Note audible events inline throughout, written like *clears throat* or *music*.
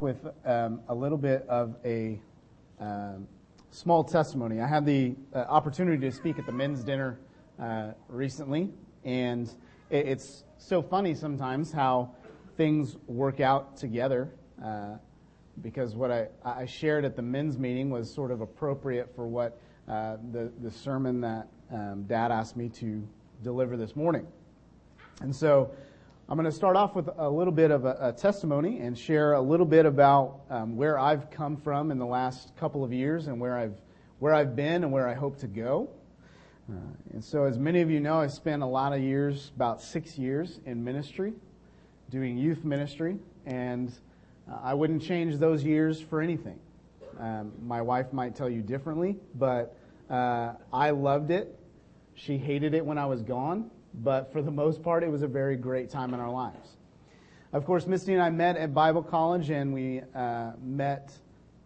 with um, a little bit of a um, small testimony. I had the uh, opportunity to speak at the men's dinner uh, recently, and it, it's so funny sometimes how things work out together. Uh, because what I, I shared at the men's meeting was sort of appropriate for what uh, the the sermon that um, Dad asked me to deliver this morning, and so. I'm going to start off with a little bit of a, a testimony and share a little bit about um, where I've come from in the last couple of years and where I've where I've been and where I hope to go. Uh, and so, as many of you know, I spent a lot of years, about six years, in ministry, doing youth ministry, and uh, I wouldn't change those years for anything. Um, my wife might tell you differently, but uh, I loved it. She hated it when I was gone but for the most part, it was a very great time in our lives. Of course, Misty and I met at Bible college, and we uh, met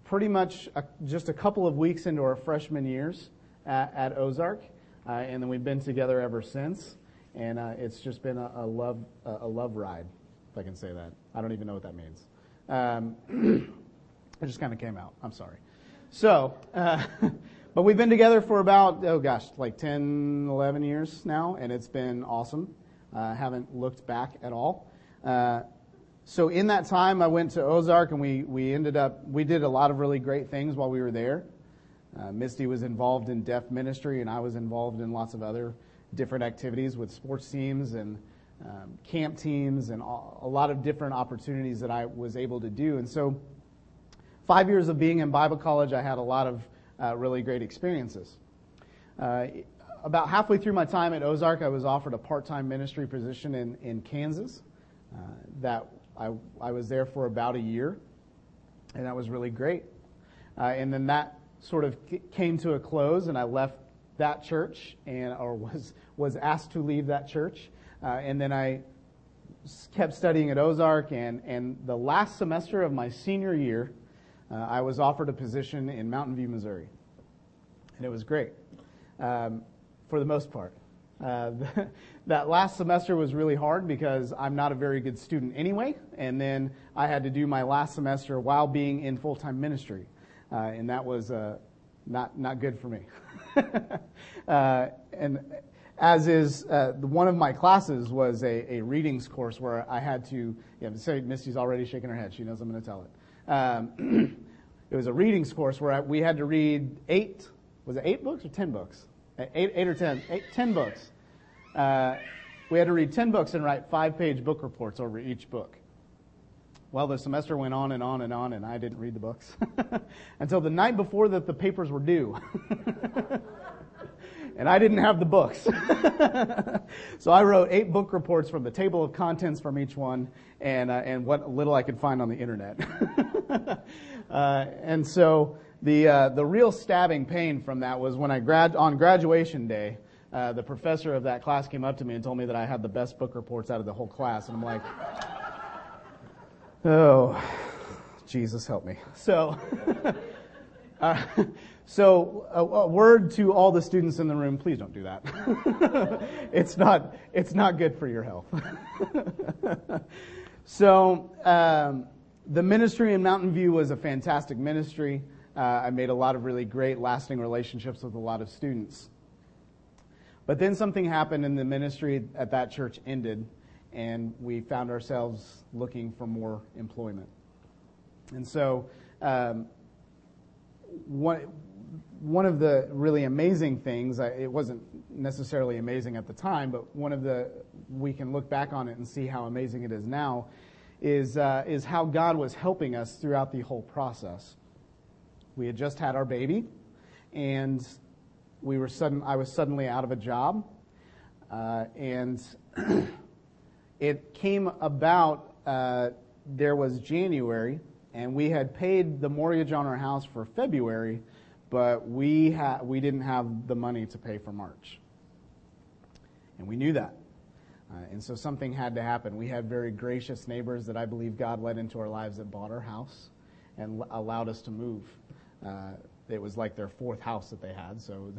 pretty much a, just a couple of weeks into our freshman years at, at Ozark, uh, and then we've been together ever since. And uh, it's just been a, a love a love ride, if I can say that. I don't even know what that means. Um, *clears throat* it just kind of came out. I'm sorry. So. Uh, *laughs* But we've been together for about, oh gosh, like 10, 11 years now, and it's been awesome. Uh, haven't looked back at all. Uh, so in that time, I went to Ozark and we, we ended up, we did a lot of really great things while we were there. Uh, Misty was involved in deaf ministry and I was involved in lots of other different activities with sports teams and um, camp teams and a lot of different opportunities that I was able to do. And so five years of being in Bible college, I had a lot of uh, really great experiences. Uh, about halfway through my time at Ozark, I was offered a part-time ministry position in, in Kansas. Uh, that I, I was there for about a year, and that was really great. Uh, and then that sort of came to a close, and I left that church, and or was was asked to leave that church. Uh, and then I kept studying at Ozark, and and the last semester of my senior year, uh, I was offered a position in Mountain View, Missouri. And it was great um, for the most part. Uh, *laughs* that last semester was really hard because I'm not a very good student anyway, and then I had to do my last semester while being in full time ministry, uh, and that was uh, not not good for me. *laughs* Uh, and as is uh, one of my classes was a, a readings course where I had to. Know, say Misty's already shaking her head; she knows I'm going to tell it. Um, *clears throat* it was a readings course where we had to read eight, was it eight books or ten books? Eight, eight or ten, eight, ten books. Uh, we had to read ten books and write five page book reports over each book. Well, the semester went on and on and on, and I didn't read the books *laughs* until the night before that the papers were due. *laughs* and I didn't have the books. *laughs* so I wrote eight book reports from the table of contents from each one and, uh, and what little I could find on the internet. *laughs* uh, and so the, uh, the real stabbing pain from that was when I grad, on graduation day, uh, the professor of that class came up to me and told me that I had the best book reports out of the whole class. And I'm like, oh, Jesus help me. So, *laughs* uh, *laughs* so a, a, word to all the students in the room, please don't do that. *laughs* it's not, it's not good for your health. *laughs* so, um, the ministry in Mountain View was a fantastic ministry. Uh, I made a lot of really great, lasting relationships with a lot of students. But then something happened and the ministry at that church ended and we found ourselves looking for more employment. And so, um, one, one of the really amazing things, it wasn't necessarily amazing at the time, but one of the, we can look back on it and see how amazing it is now, is, uh, is how God was helping us throughout the whole process. We had just had our baby, and we were sudden, I was suddenly out of a job, uh, and *clears throat* it came about, uh, there was January, and we had paid the mortgage on our house for February, but we ha- we didn't have the money to pay for March, and we knew that. Uh, and so something had to happen. We had very gracious neighbors that I believe God led into our lives that bought our house and l- allowed us to move. Uh, it was like their fourth house that they had, so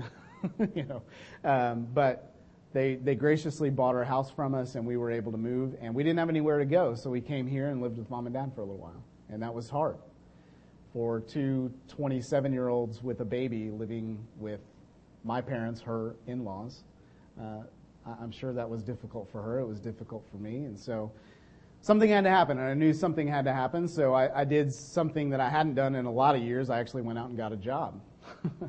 *laughs* you know. Um, but they they graciously bought our house from us, and we were able to move. And we didn't have anywhere to go, so we came here and lived with mom and dad for a little while. And that was hard for two 27 year olds with a baby living with my parents, her in laws. Uh, I'm sure that was difficult for her. It was difficult for me. And so something had to happen, and I knew something had to happen. So I, I did something that I hadn't done in a lot of years. I actually went out and got a job. *laughs*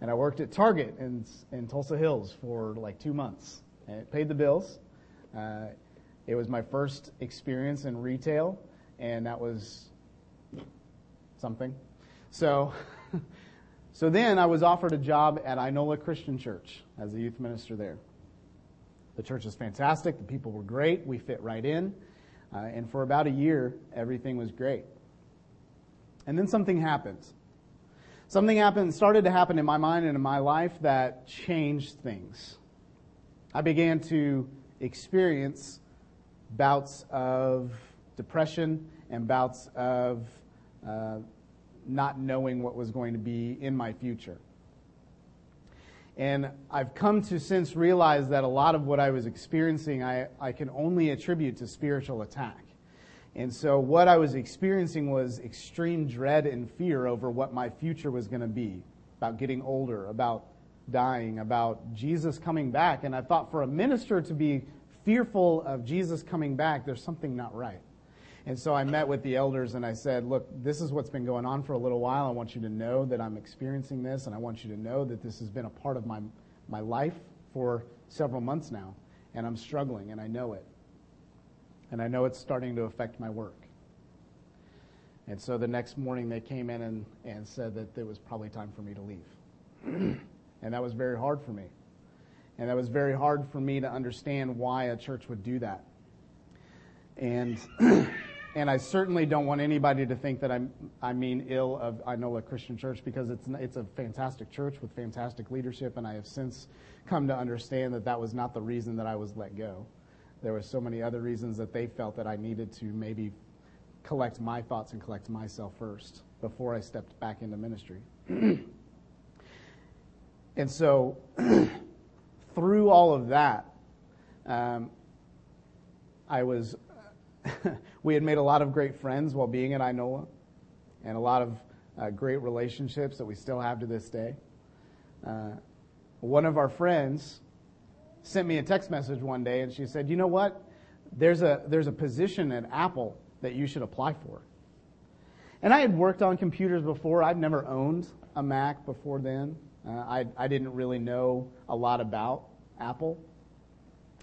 and I worked at Target in, in Tulsa Hills for like two months. And it paid the bills. Uh, it was my first experience in retail, and that was something. So, *laughs* so then I was offered a job at Inola Christian Church as a youth minister there. The church is fantastic. The people were great. We fit right in. Uh, and for about a year, everything was great. And then something happened. Something happened, started to happen in my mind and in my life that changed things. I began to experience bouts of depression and bouts of uh, not knowing what was going to be in my future. And I've come to since realize that a lot of what I was experiencing, I, I can only attribute to spiritual attack. And so what I was experiencing was extreme dread and fear over what my future was going to be, about getting older, about dying, about Jesus coming back. And I thought for a minister to be fearful of Jesus coming back, there's something not right. And so I met with the elders and I said, look, this is what's been going on for a little while. I want you to know that I'm experiencing this and I want you to know that this has been a part of my, my life for several months now. And I'm struggling and I know it. And I know it's starting to affect my work. And so the next morning they came in and, and said that it was probably time for me to leave. *clears throat* and that was very hard for me. And that was very hard for me to understand why a church would do that. And *clears throat* and I certainly don't want anybody to think that I'm, I mean ill of Inola Christian Church because it's, it's a fantastic church with fantastic leadership, and I have since come to understand that that was not the reason that I was let go. There were so many other reasons that they felt that I needed to maybe collect my thoughts and collect myself first before I stepped back into ministry. *clears throat* and so, *clears throat* through all of that, um, I was *laughs* we had made a lot of great friends while being at Inola and a lot of uh, great relationships that we still have to this day. Uh, one of our friends sent me a text message one day and she said, You know what? There's a, there's a position at Apple that you should apply for. And I had worked on computers before. I'd never owned a Mac before then. Uh, I, I didn't really know a lot about Apple.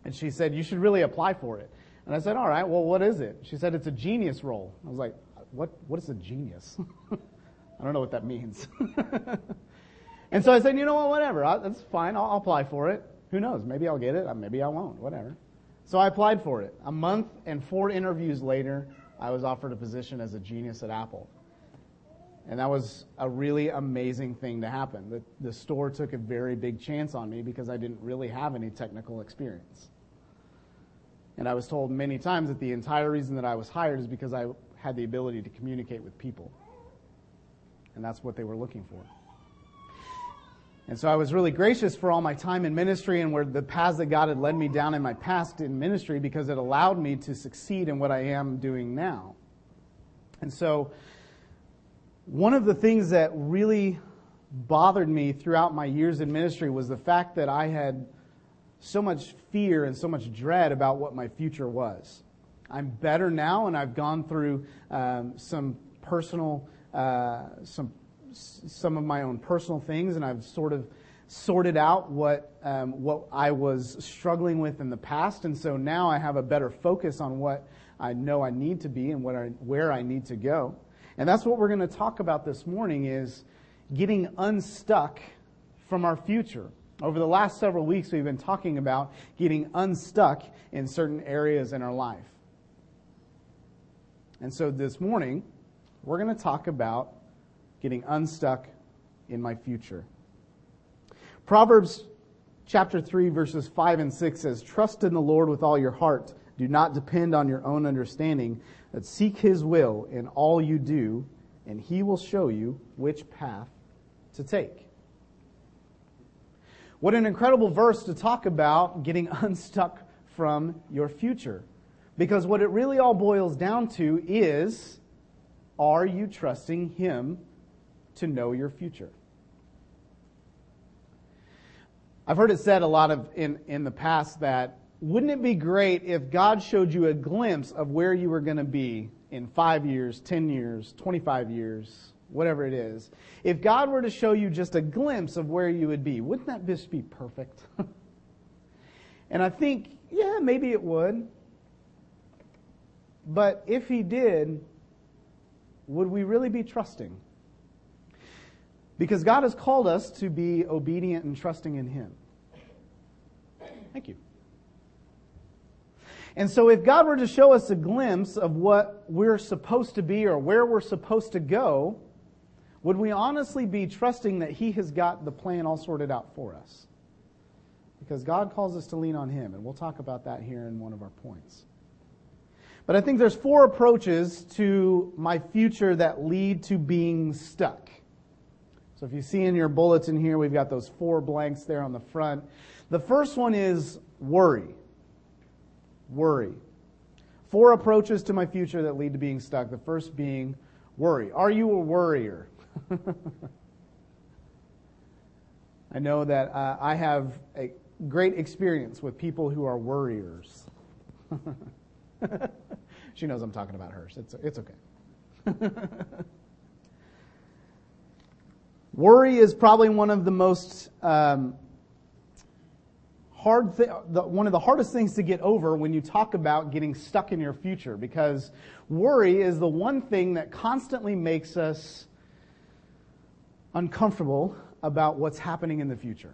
And she said, You should really apply for it. And I said, all right, well, what is it? She said, it's a genius role. I was like, what, what is a genius? *laughs* I don't know what that means. *laughs* and so I said, you know what, whatever. I, that's fine. I'll, I'll apply for it. Who knows? Maybe I'll get it. Uh, maybe I won't. Whatever. So I applied for it. A month and four interviews later, I was offered a position as a genius at Apple. And that was a really amazing thing to happen. The, the store took a very big chance on me because I didn't really have any technical experience. And I was told many times that the entire reason that I was hired is because I had the ability to communicate with people. And that's what they were looking for. And so I was really gracious for all my time in ministry and where the paths that God had led me down in my past in ministry because it allowed me to succeed in what I am doing now. And so one of the things that really bothered me throughout my years in ministry was the fact that I had so much fear and so much dread about what my future was. I'm better now, and I've gone through um, some personal, uh, some some of my own personal things, and I've sort of sorted out what um, what I was struggling with in the past, and so now I have a better focus on what I know I need to be and what I, where I need to go. And that's what we're going to talk about this morning: is getting unstuck from our future. Over the last several weeks, we've been talking about getting unstuck in certain areas in our life. And so this morning, we're going to talk about getting unstuck in my future. Proverbs chapter 3, verses 5 and 6 says, Trust in the Lord with all your heart. Do not depend on your own understanding, but seek his will in all you do, and he will show you which path to take. What an incredible verse to talk about getting *laughs* unstuck from your future. Because what it really all boils down to is are you trusting Him to know your future? I've heard it said a lot of in, in the past that wouldn't it be great if God showed you a glimpse of where you were going to be in five years, 10 years, 25 years, whatever it is? If God were to show you just a glimpse of where you would be, wouldn't that just be perfect? *laughs* and I think, yeah, maybe it would. But if He did, would we really be trusting? Because God has called us to be obedient and trusting in Him. Thank you. And so if God were to show us a glimpse of what we're supposed to be or where we're supposed to go, would we honestly be trusting that He has got the plan all sorted out for us? Because God calls us to lean on Him, and we'll talk about that here in one of our points. But I think there's four approaches to my future that lead to being stuck. So if you see in your bulletin here, we've got those four blanks there on the front. The first one is worry. Worry. Four approaches to my future that lead to being stuck. The first being worry. Are you a worrier? *laughs* I know that uh, I have a great experience with people who are worriers. *laughs* she knows I'm talking about hers. It's, it's okay. *laughs* Worry is probably one of the most um, hard th- the, one of the hardest things to get over when you talk about getting stuck in your future because worry is the one thing that constantly makes us uncomfortable about what's happening in the future.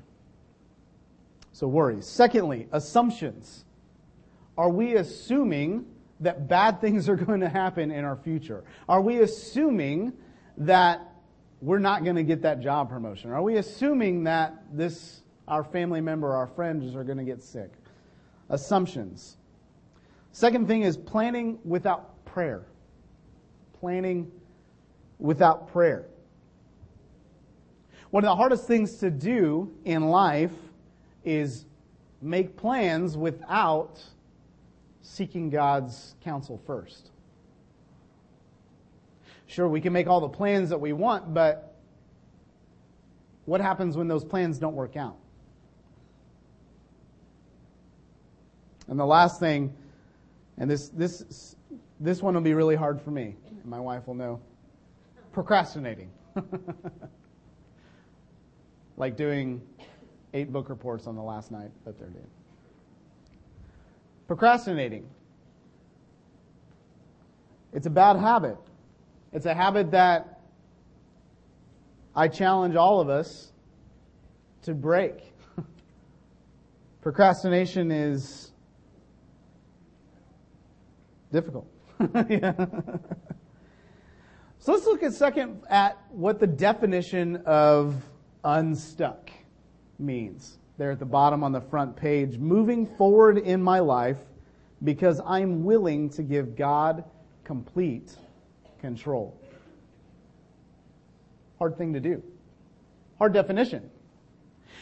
So worries. Secondly, assumptions. Are we assuming that bad *laughs* things are going to happen in our future? Are we assuming that we're not going to get that job promotion? Are we assuming that this our family member, our friends are going to get sick. Assumptions. Second thing is planning without prayer. Planning without prayer. One of the hardest things to do in life is make plans without seeking God's counsel first. Sure, we can make all the plans that we want, but what happens when those plans don't work out? And the last thing, and this, this, this one will be really hard for me. My wife will know. Procrastinating. *laughs* like doing eight book reports on the last night that they're doing. Procrastinating. It's a bad habit. It's a habit that I challenge all of us to break. *laughs* Procrastination is difficult. *laughs* So let's look at second at what the definition of unstuck means. There at the bottom on the front page, moving forward in my life because I'm willing to give God complete control. Hard thing to do. Hard definition.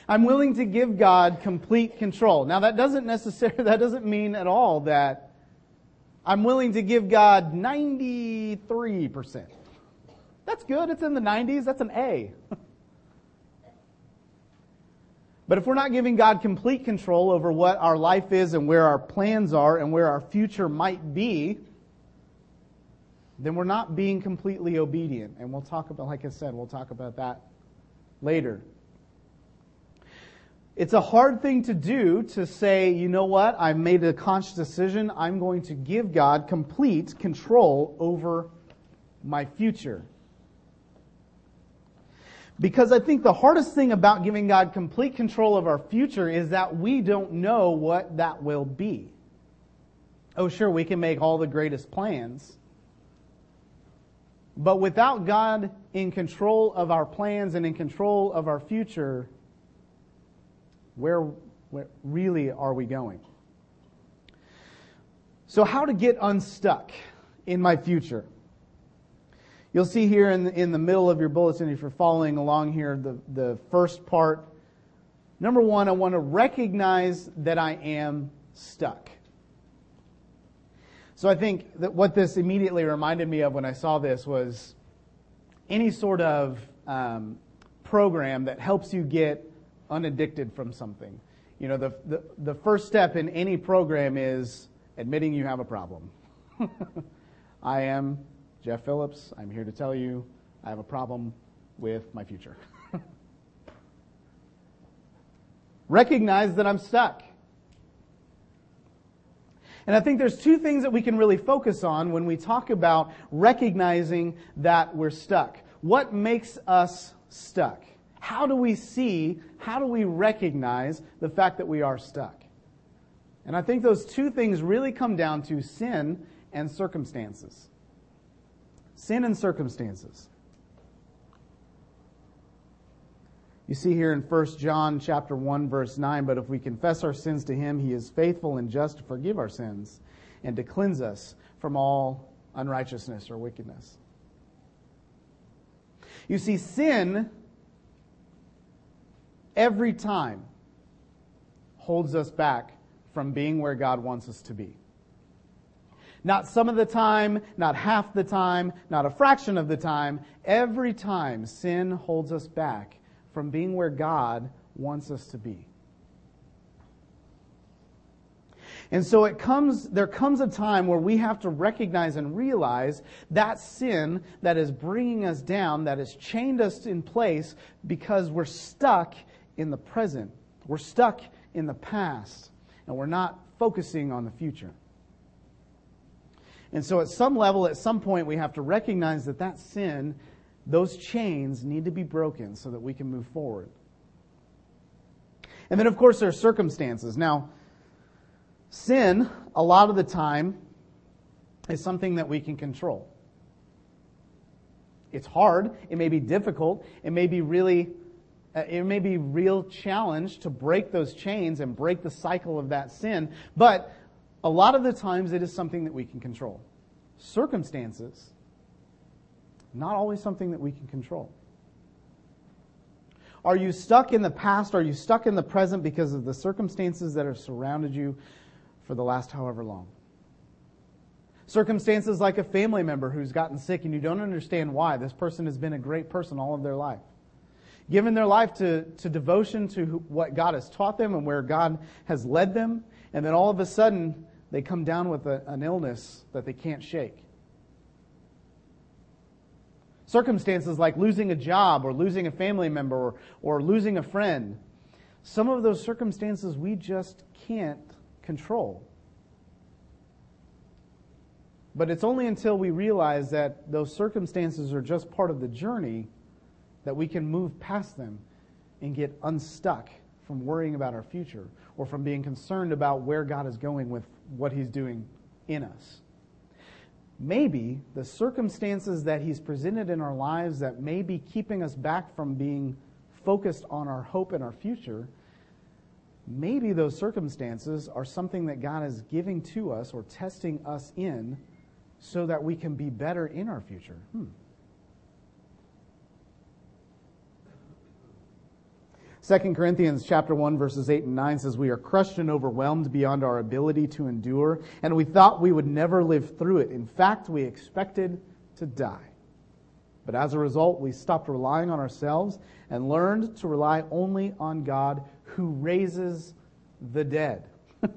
I'm willing to give God complete control. Now that doesn't necessarily, *laughs* that doesn't mean at all that I'm willing to give God 93%. That's good. It's in the 90s. That's an A. *laughs* but if we're not giving God complete control over what our life is and where our plans are and where our future might be, then we're not being completely obedient. And we'll talk about, like I said, we'll talk about that later. It's a hard thing to do to say, you know what, I've made a conscious decision. I'm going to give God complete control over my future. Because I think the hardest thing about giving God complete control of our future is that we don't know what that will be. Oh, sure, we can make all the greatest plans. But without God in control of our plans and in control of our future, where, where really are we going? So, how to get unstuck in my future? You'll see here in the, in the middle of your bulletin, if you're following along here, the, the first part. Number one, I want to recognize that I am stuck. So I think that what this immediately reminded me of when I saw this was any sort of um, program that helps you get unaddicted from something. You know, the, the, the first step in any program is admitting you have a problem. *laughs* I am Jeff Phillips. I'm here to tell you I have a problem with my future. *laughs* Recognize that I'm stuck. And I think there's two things that we can really focus on when we talk about recognizing that we're stuck. What makes us stuck? How do we see, how do we recognize the fact that we are stuck? And I think those two things really come down to sin and circumstances. Sin and circumstances. You see here in 1 John chapter 1 verse 9, but if we confess our sins to him, he is faithful and just to forgive our sins and to cleanse us from all unrighteousness or wickedness. You see, sin every time holds us back from being where God wants us to be. Not some of the time, not half the time, not a fraction of the time. Every time sin holds us back from being where God wants us to be. And so it comes, there comes a time where we have to recognize and realize that sin that is bringing us down, that has chained us in place because we're stuck in the present. We're stuck in the past and we're not focusing on the future. And so at some level, at some point, we have to recognize that that sin those chains need to be broken so that we can move forward. And then, of course, there are circumstances. Now, sin, a lot of the time, is something that we can control. It's hard. It may be difficult. It may be really, uh, it may be real challenge to break those chains and break the cycle of that sin. But a lot of the times, it is something that we can control. Circumstances not always something that we can control. Are you stuck in the past? Are you stuck in the present because of the circumstances that have surrounded you for the last however long? Circumstances like a family member who's gotten sick and you don't understand why. This person has been a great person all of their life. Given their life to, to devotion to what God has taught them and where God has led them, and then all of a sudden they come down with a, an illness that they can't shake. Circumstances like losing a job or losing a family member or, or losing a friend. Some of those circumstances we just can't control. But it's only until we realize that those circumstances are just part of the journey that we can move past them and get unstuck from worrying about our future or from being concerned about where God is going with what He's doing in us maybe the circumstances that He's presented in our lives that may be keeping us back from being focused on our hope and our future, maybe those circumstances are something that God is giving to us or testing us in so that we can be better in our future. Hmm. 2 Corinthians chapter 1 verses 8 and 9 says, We are crushed and overwhelmed beyond our ability to endure, and we thought we would never live through it. In fact, we expected to die. But as a result, we stopped relying on ourselves and learned to rely only on God who raises the dead. *laughs*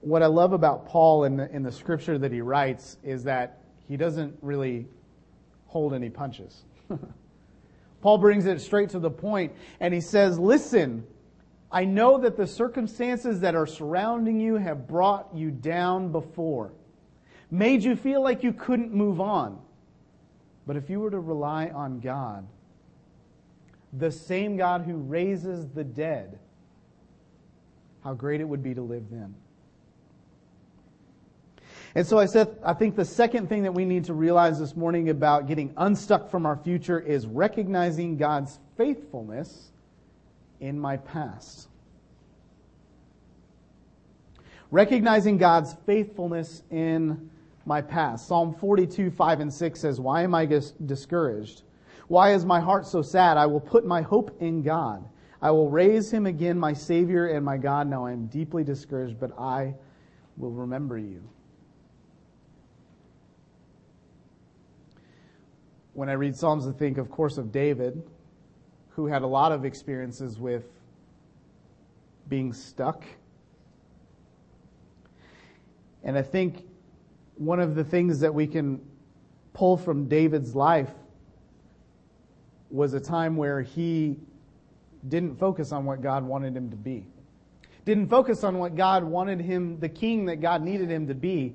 what I love about Paul in the, in the scripture that he writes is that he doesn't really hold any punches. *laughs* Paul brings it straight to the point and he says, listen, I know that the circumstances that are surrounding you have brought you down before, made you feel like you couldn't move on. But if you were to rely on God, the same God who raises the dead, how great it would be to live then. And so I said, I think the second thing that we need to realize this morning about getting unstuck from our future is recognizing God's faithfulness in my past. Recognizing God's faithfulness in my past. Psalm 42, 5 and 6 says, Why am I discouraged? Why is my heart so sad? I will put my hope in God. I will raise him again, my Savior and my God. Now I am deeply discouraged, but I will remember you. When I read Psalms, I think, of course, of David, who had a lot of experiences with being stuck. And I think one of the things that we can pull from David's life was a time where he didn't focus on what God wanted him to be. Didn't focus on what God wanted him, the king that God needed him to be.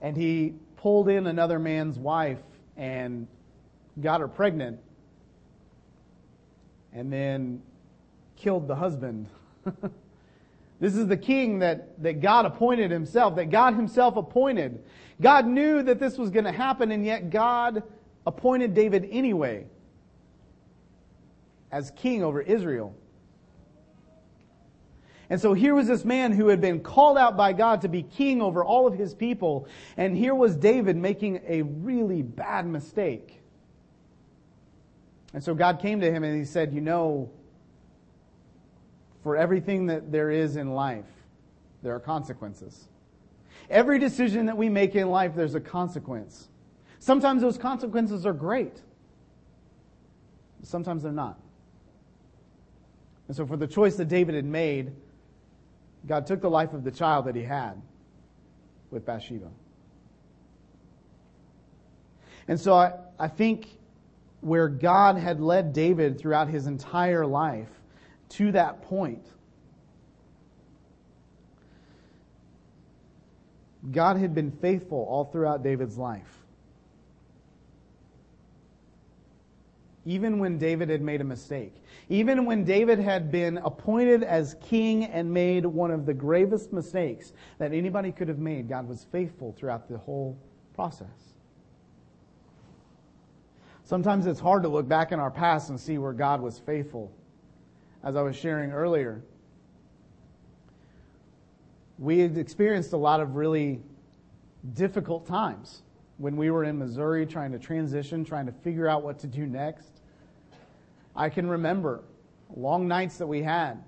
And he pulled in another man's wife and got her pregnant and then killed the husband. *laughs* this is the king that, that God appointed himself, that God himself appointed. God knew that this was going to happen, and yet God appointed David anyway as king over Israel. And so here was this man who had been called out by God to be king over all of his people. And here was David making a really bad mistake. And so God came to him and he said, You know, for everything that there is in life, there are consequences. Every decision that we make in life, there's a consequence. Sometimes those consequences are great. Sometimes they're not. And so for the choice that David had made, God took the life of the child that he had with Bathsheba. And so I, I think where God had led David throughout his entire life to that point, God had been faithful all throughout David's life. Even when David had made a mistake. Even when David had been appointed as king and made one of the gravest mistakes that anybody could have made, God was faithful throughout the whole process. Sometimes it's hard to look back in our past and see where God was faithful. As I was sharing earlier, we had experienced a lot of really difficult times when we were in Missouri trying to transition, trying to figure out what to do next. I can remember long nights that we had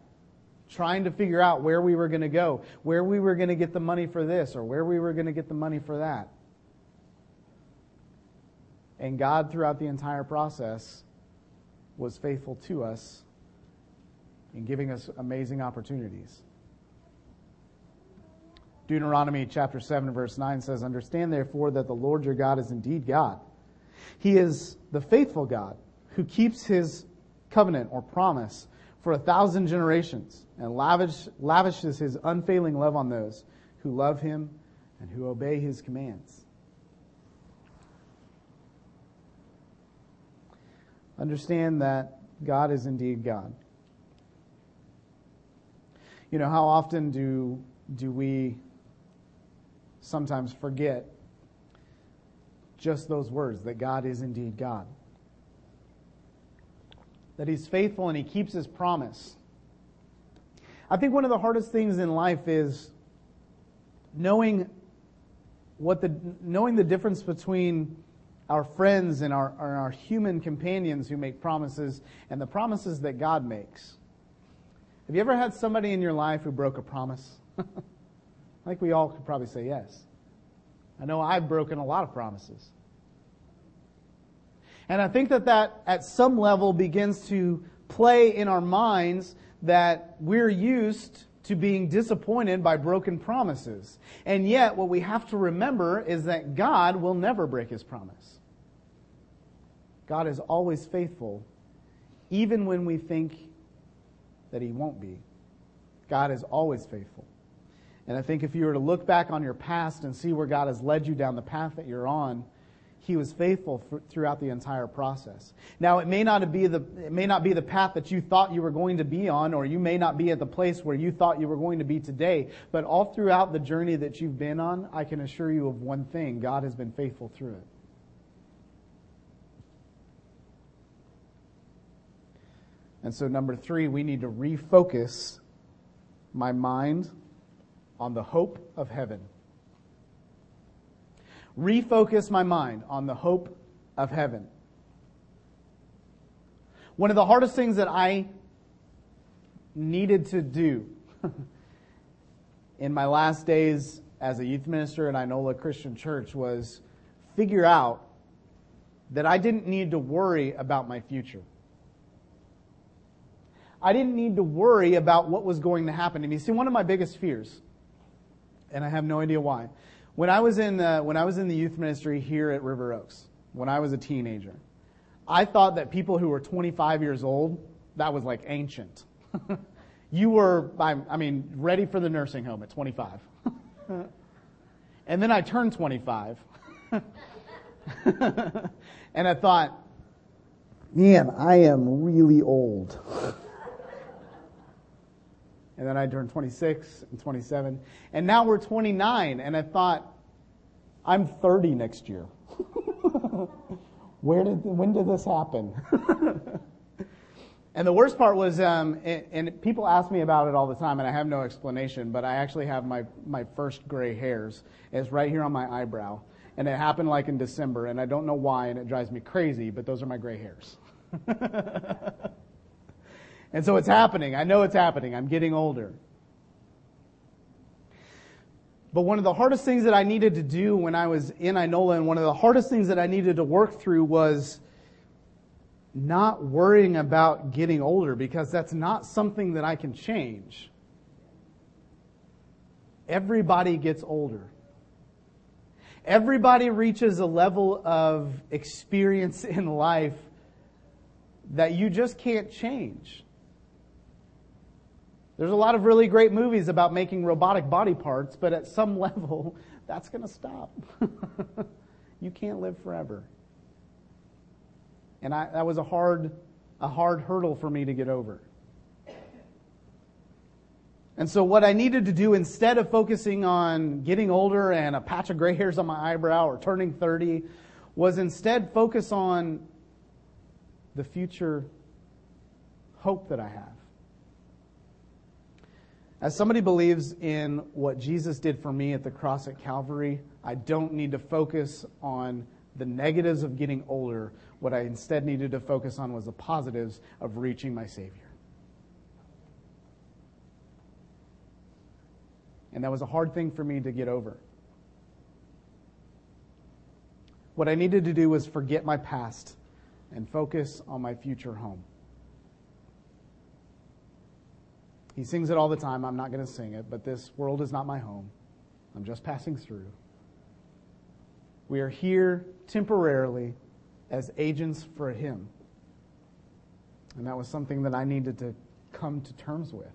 trying to figure out where we were going to go, where we were going to get the money for this, or where we were going to get the money for that. And God, throughout the entire process, was faithful to us in giving us amazing opportunities. Deuteronomy chapter 7 verse 9 says, Understand therefore that the Lord your God is indeed God. He is the faithful God who keeps his covenant or promise for a thousand generations and lavish, lavishes his unfailing love on those who love him and who obey his commands. Understand that God is indeed God. You know, how often do, do we sometimes forget just those words that God is indeed God? That he's faithful and he keeps his promise. I think one of the hardest things in life is knowing what the knowing the difference between our friends and our, our human companions who make promises and the promises that God makes. Have you ever had somebody in your life who broke a promise? *laughs* I think we all could probably say yes. I know I've broken a lot of promises. And I think that that at some level begins to play in our minds that we're used to being disappointed by broken promises. And yet, what we have to remember is that God will never break his promise. God is always faithful, even when we think that he won't be. God is always faithful. And I think if you were to look back on your past and see where God has led you down the path that you're on, he was faithful for, throughout the entire process. Now, it may not be the it may not be the path that you thought you were going to be on, or you may not be at the place where you thought you were going to be today. But all throughout the journey that you've been on, I can assure you of one thing: God has been faithful through it. And so, number three, we need to refocus my mind on the hope of heaven refocus my mind on the hope of heaven. One of the hardest things that I needed to do *laughs* in my last days as a youth minister at Inola Christian Church was figure out that I didn't need to worry about my future. I didn't need to worry about what was going to happen to me. See, one of my biggest fears, and I have no idea why, when I was in uh, when I was in the youth ministry here at River Oaks, when I was a teenager, I thought that people who were 25 years old that was like ancient. *laughs* you were, I mean, ready for the nursing home at 25. *laughs* and then I turned 25. *laughs* and I thought, man, I am really old. And then I turned 26 and 27. And now we're 29. And I thought, I'm 30 next year. *laughs* Where did, when did this happen? *laughs* and the worst part was, um, and, and, people ask me about it all the time, and I have no explanation, but I actually have my, my first gray hairs. It's right here on my eyebrow. And it happened like in December, and I don't know why, and it drives me crazy, but those are my gray hairs. *laughs* and so it's happening. I know it's happening. I'm getting older. But one of the hardest things that I needed to do when I was in Inola, and one of the hardest things that I needed to work through was not worrying about getting older because that's not something that I can change. Everybody gets older. Everybody reaches a level of experience *laughs* in life that you just can't change. There's a lot of really great movies about making robotic body parts, but at some *laughs* level, that's going to stop. *laughs* you can't live forever. And I, that was a hard, a hard hurdle for me to get over. And so what I needed to do instead of focusing on getting older and a patch of gray hairs on my eyebrow or turning 30 was instead focus on the future hope that I have. As somebody believes in what Jesus did for me at the cross at Calvary, I don't need to focus on the negatives of getting older. What I instead needed to focus on was the positives of reaching my Savior. And that was a hard thing for me to get over. What I needed to do was forget my past and focus on my future home. He sings it all the time. I'm not going to sing it, but this world is not my home. I'm just passing through. We are here temporarily as agents for Him. And that was something that I needed to come to terms with.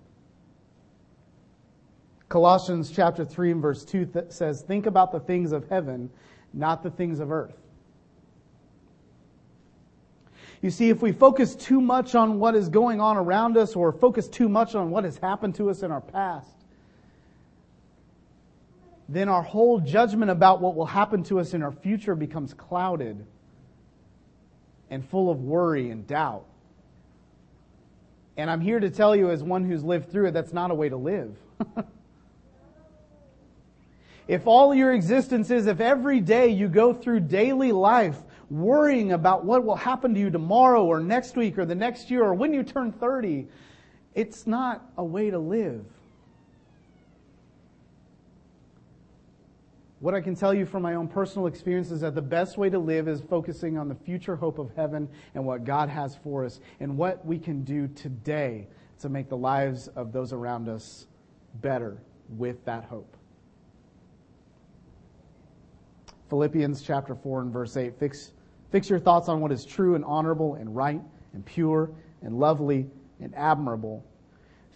Colossians chapter 3 and verse 2 th- says, Think about the things of heaven, not the things of earth. You see, if we focus too much on what is going on around us or focus too much on what has happened to us in our past, then our whole judgment about what will happen to us in our future becomes clouded and full of worry and doubt. And I'm here to tell you, as one who's lived through it, that's not a way to live. *laughs* if all your existence is, if every day you go through daily life worrying about what will happen to you tomorrow or next week or the next year or when you turn 30, it's not a way to live. What I can tell you from my own personal experience is that the best way to live is focusing on the future hope of heaven and what God has for us and what we can do today to make the lives of those around us better with that hope. Philippians chapter 4 and verse 8 fix, fix your thoughts on what is true and honorable and right and pure and lovely and admirable.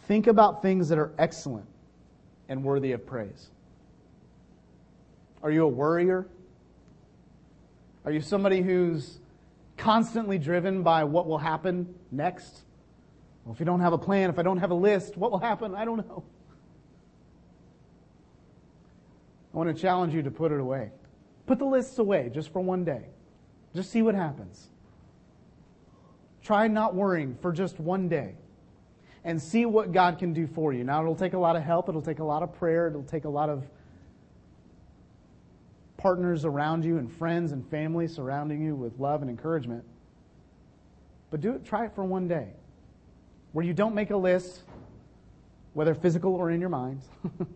Think about things that are excellent and worthy of praise. Are you a worrier? Are you somebody who's constantly driven by what will happen next? Well, if you don't have a plan, if I don't have a list, what will happen? I don't know. I want to challenge you to put it away. Put the lists away just for one day. Just see what happens. Try not worrying for just one day and see what God can do for you. Now, it'll take a lot of help, it'll take a lot of prayer, it'll take a lot of partners around you and friends and family surrounding you with love and encouragement. But do it, try it for one day where you don't make a list, whether physical or in your mind. *laughs*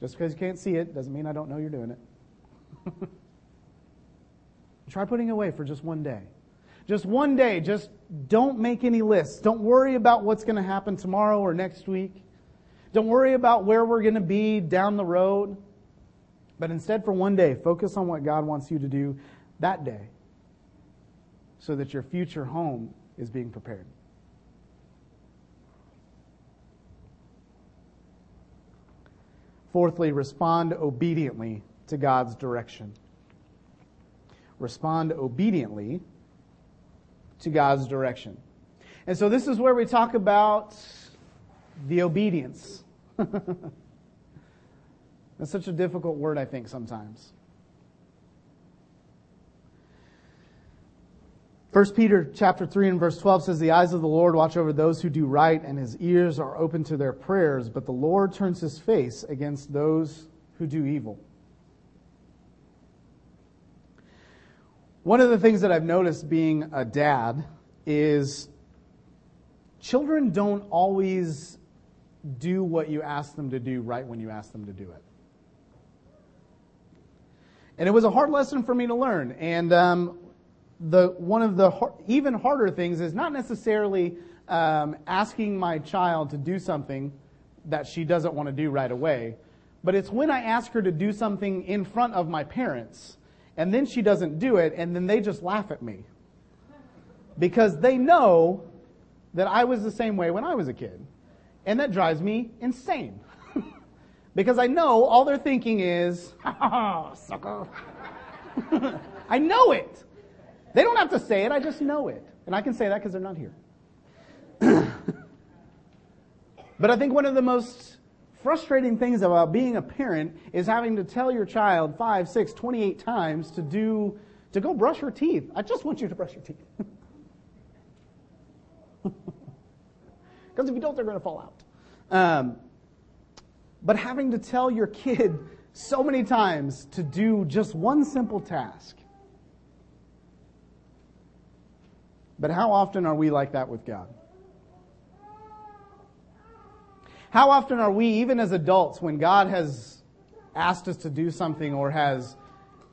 Just because you can't see it doesn't mean I don't know you're doing it. *laughs* Try putting away for just one day. Just one day, just don't make any lists. Don't worry about what's going to happen tomorrow or next week. Don't worry about where we're going to be down the road. But instead, for one day, focus on what God wants you to do that day so that your future home is being prepared. Fourthly, respond obediently to God's direction. Respond obediently to God's direction. And so this is where we talk about the obedience. *laughs* That's such a difficult word, I think, sometimes. 1 Peter chapter 3 and verse 12 says, The eyes of the Lord watch over those who do right, and his ears are open to their prayers, but the Lord turns his face against those who do evil. One of the things that I've noticed being a dad is children don't always do what you ask them to do right when you ask them to do it. And it was a hard lesson for me to learn. And um, the one of the even harder things is not necessarily um, asking my child to do something that she doesn't want to do right away, but it's when I ask her to do something in front of my parents, and then she doesn't do it, and then they just laugh at me because they know that I was the same way when I was a kid, and that drives me insane. *laughs* because I know all they're thinking is, "Ha ha, sucker." *laughs* I know it. They don't have to say it, I just know it. And I can say that because they're not here. *clears throat* but I think one of the most frustrating things about being a parent is having to tell your child five, six, 28 times to do, to go brush her teeth. I just want you to brush your teeth. *laughs* Because if you don't, they're going to fall out. Um, but having to tell your kid *laughs* so many times to do just one simple task But how often are we like that with God? How often are we, even as adults, when God has asked us to do something or has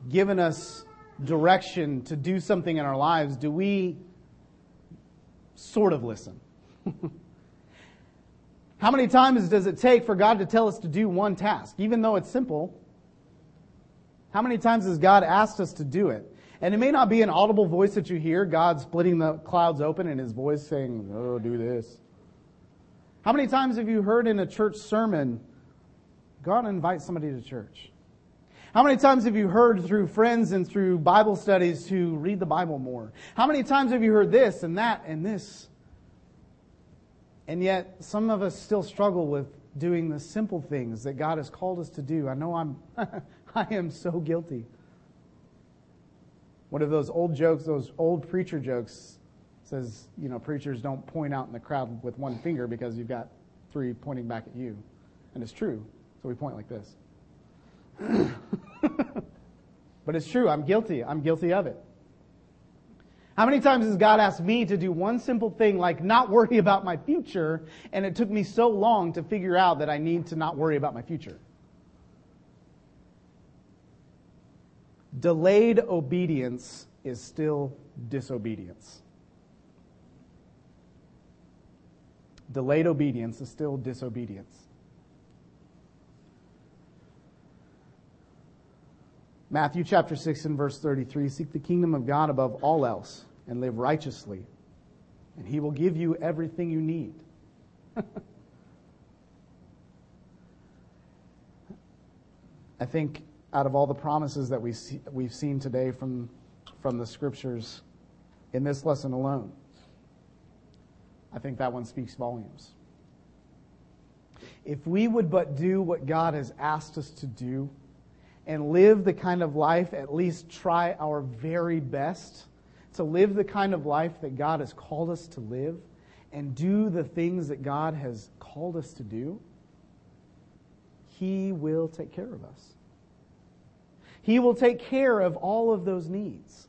given us direction to do something in our lives, do we sort of listen? *laughs* How many times does it take for God to tell us to do one task, even though it's simple? How many times has God asked us to do it? And it may not be an audible voice that you hear, God splitting the clouds open and his voice saying, Oh, do this. How many times have you heard in a church sermon, go out and invite somebody to church? How many times have you heard through friends and through Bible studies to read the Bible more? How many times have you heard this and that and this? And yet, some of us still struggle with doing the simple things that God has called us to do. I know I'm, *laughs* I am so guilty. One of those old jokes, those old preacher jokes, says, you know, preachers don't point out in the crowd with one finger because you've got three pointing back at you. And it's true. So we point like this. *laughs* but it's true. I'm guilty. I'm guilty of it. How many times has God asked me to do one simple thing like not worry about my future, and it took me so long to figure out that I need to not worry about my future? Delayed obedience is still disobedience. Delayed obedience is still disobedience. Matthew chapter 6 and verse 33 Seek the kingdom of God above all else and live righteously, and he will give you everything you need. *laughs* I think out of all the promises that we see, we've seen today from, from the scriptures in this lesson alone, I think that one speaks volumes. If we would but do what God has asked us to do and live the kind of life, at least try our very best to live the kind of life that God has called us to live and do the things that God has called us to do, He will take care of us. He will take care of all of those needs.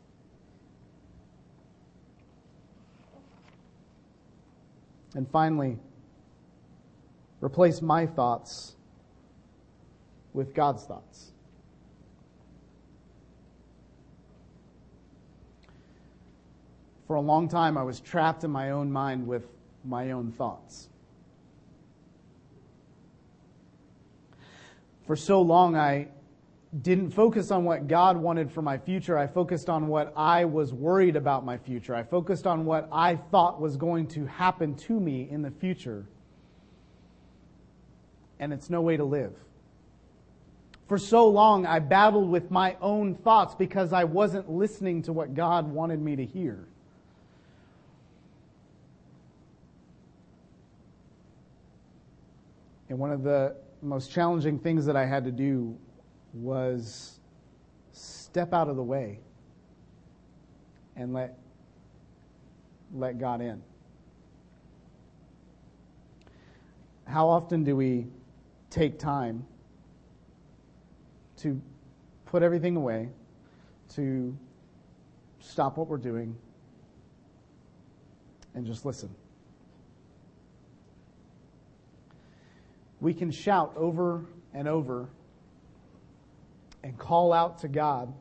And finally, replace my thoughts with God's thoughts. For a long time, I was trapped in my own mind with my own thoughts. For so long, I didn't focus on what God wanted for my future. I focused on what I was worried about my future. I focused on what I thought was going to happen to me in the future. And it's no way to live. For so long, I battled with my own thoughts because I wasn't listening to what God wanted me to hear. And one of the most challenging things that I had to do was step out of the way and let let God in. How often do we take time to put everything away, to stop what we're doing, and just listen? We can shout over and over and call out to God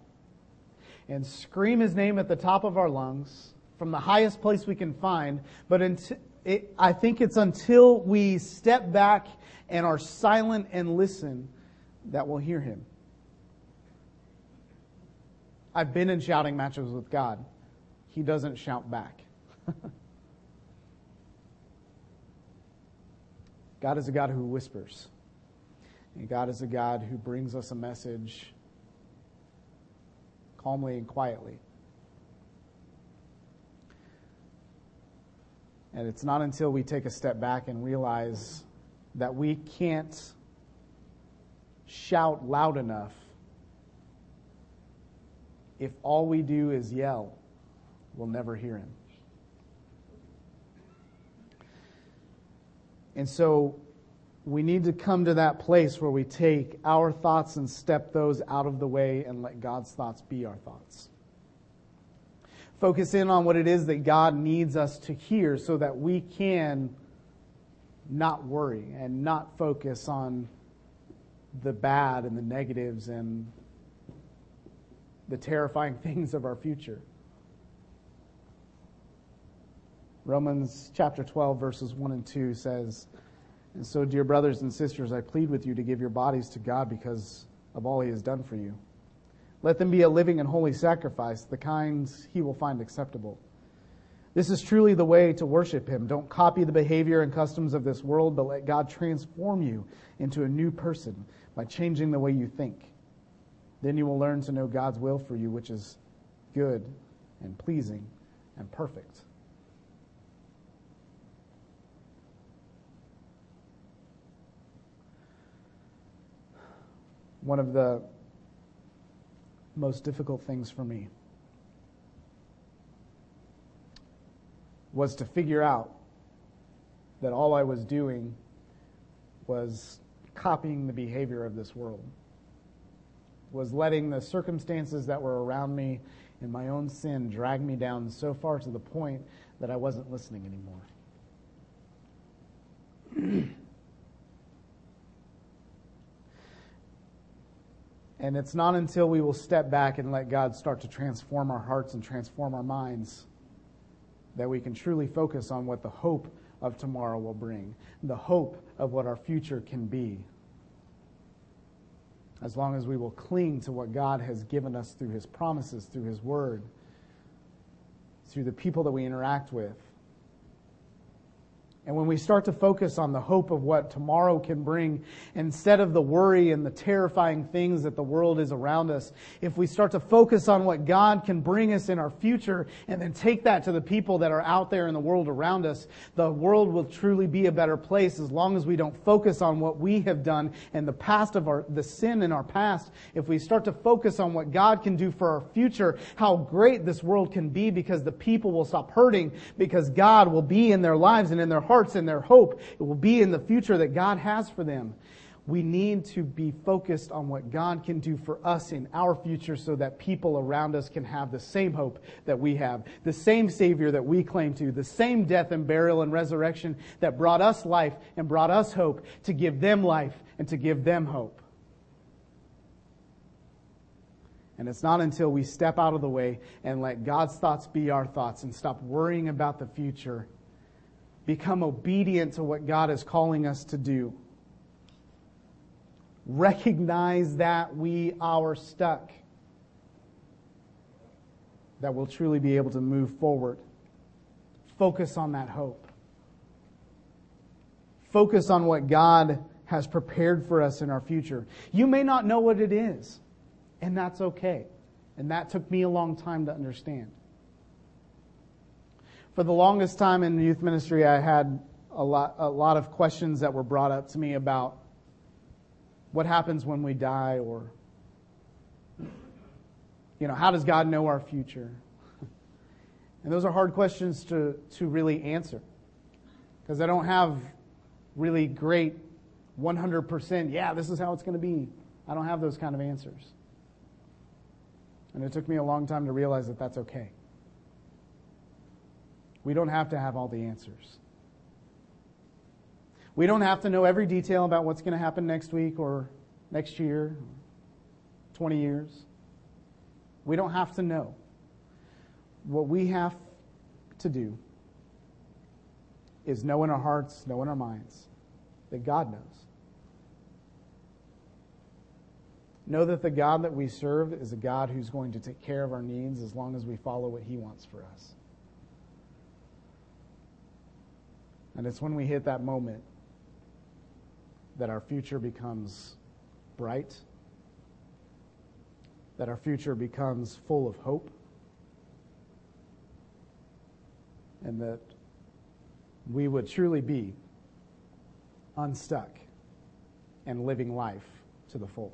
and scream his name at the top of our lungs from the highest place we can find. But until, it, I think it's until we step back and are silent and listen that we'll hear him. I've been in shouting matches with God. He doesn't shout back. *laughs* God is a God who whispers. And God is a God who brings us a message calmly and quietly. And it's not until we take a step back and realize that we can't shout loud enough if all we do is yell, we'll never hear him. And so we need to come to that place where we take our thoughts and step those out of the way and let God's thoughts be our thoughts. Focus in on what it is that God needs us to hear so that we can not worry and not focus on the bad and the negatives and the terrifying *laughs* things of our future. Romans chapter 12, verses 1 and 2 says, And so, dear brothers and sisters, I plead with you to give your bodies to God because of all he has done for you. Let them be a living and holy sacrifice, the kind he will find acceptable. This is truly the way to worship him. Don't copy the behavior and customs of this world, but let God transform you into a new person by changing the way you think. Then you will learn to know God's will for you, which is good and pleasing and perfect. One of the most difficult things for me was to figure out that all I was doing was copying the behavior of this world, was letting the circumstances that were around me and my own sin drag me down so far to the point that I wasn't listening anymore. *clears throat* And it's not until we will step back and let God start to transform our hearts and transform our minds that we can truly focus on what the hope of tomorrow will bring, the hope of what our future can be. As long as we will cling to what God has given us through His promises, through His Word, through the people that we interact with, and when we start to focus on the hope of what tomorrow can bring, instead of the worry and the terrifying things that the world is around us, if we start to focus on what God can bring us in our future and then take that to the people that are out there in the world around us, the world will truly be a better place as long as we don't focus on what we have done and the past of our, the sin in our past. If we start to focus on what God can do for our future, how great this world can be because the people will stop hurting because God will be in their lives and in their hearts and their hope. It will be in the future that God has for them. We need to be focused on what God can do for us in our future so that people around us can have the same hope that we have, the same Savior that we claim to, the same death and burial and resurrection that brought us life and brought us hope to give them life and to give them hope. And it's not until we step out of the way and let God's thoughts be our thoughts and stop worrying about the future, become obedient to what God is calling us to do recognize that we are stuck, that we'll truly be able to move forward. Focus on that hope. Focus on what God has prepared for us in our future. You may not know what it is, and that's okay. And that took me a long time to understand. For the longest time in youth ministry, I had a lot, a lot of questions that were brought up to me about what happens when we die or you know how does god know our future? And those are hard questions to, to really answer. Because i don't have really great 100% yeah this is how it's going to be. I don't have those kind of answers. And it took me a long time to realize that that's okay we don't have to have all the answers we don't have to know every detail about what's going to happen next week or next year, 20 years. We don't have to know. What we have to do is know in our hearts, know in our minds that God knows. Know that the God that we serve is a God who's going to take care of our needs as long as we follow what He wants for us. And it's when we hit that moment that our future becomes bright, that our future becomes full of hope, and that we would truly be unstuck and living life to the full.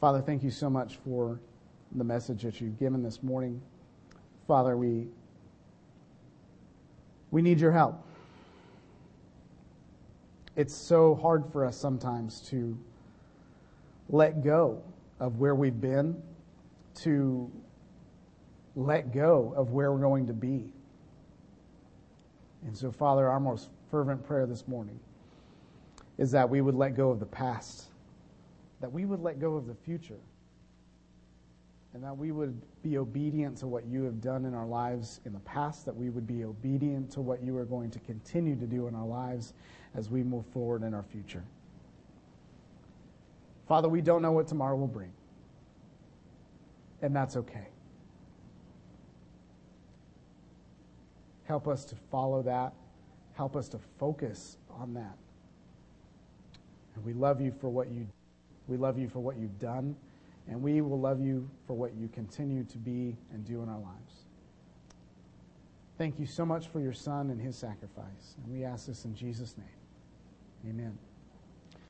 Father, thank you so much for the message that you've given this morning. Father, we, we need your help it's so hard for us sometimes to let go of where we've been, to let go of where we're going to be. And so, Father, our most fervent prayer this morning is that we would let go of the past, that we would let go of the future, and that we would be obedient to what you have done in our lives in the past, that we would be obedient to what you are going to continue to do in our lives as we move forward in our future. Father, we don't know what tomorrow will bring, and that's okay. Help us to follow that. Help us to focus on that. And we love you for what you we love you for what you've done, and we will love you for what you continue to be and do in our lives. Thank you so much for your son and his sacrifice. And we ask this in Jesus' name. Amen.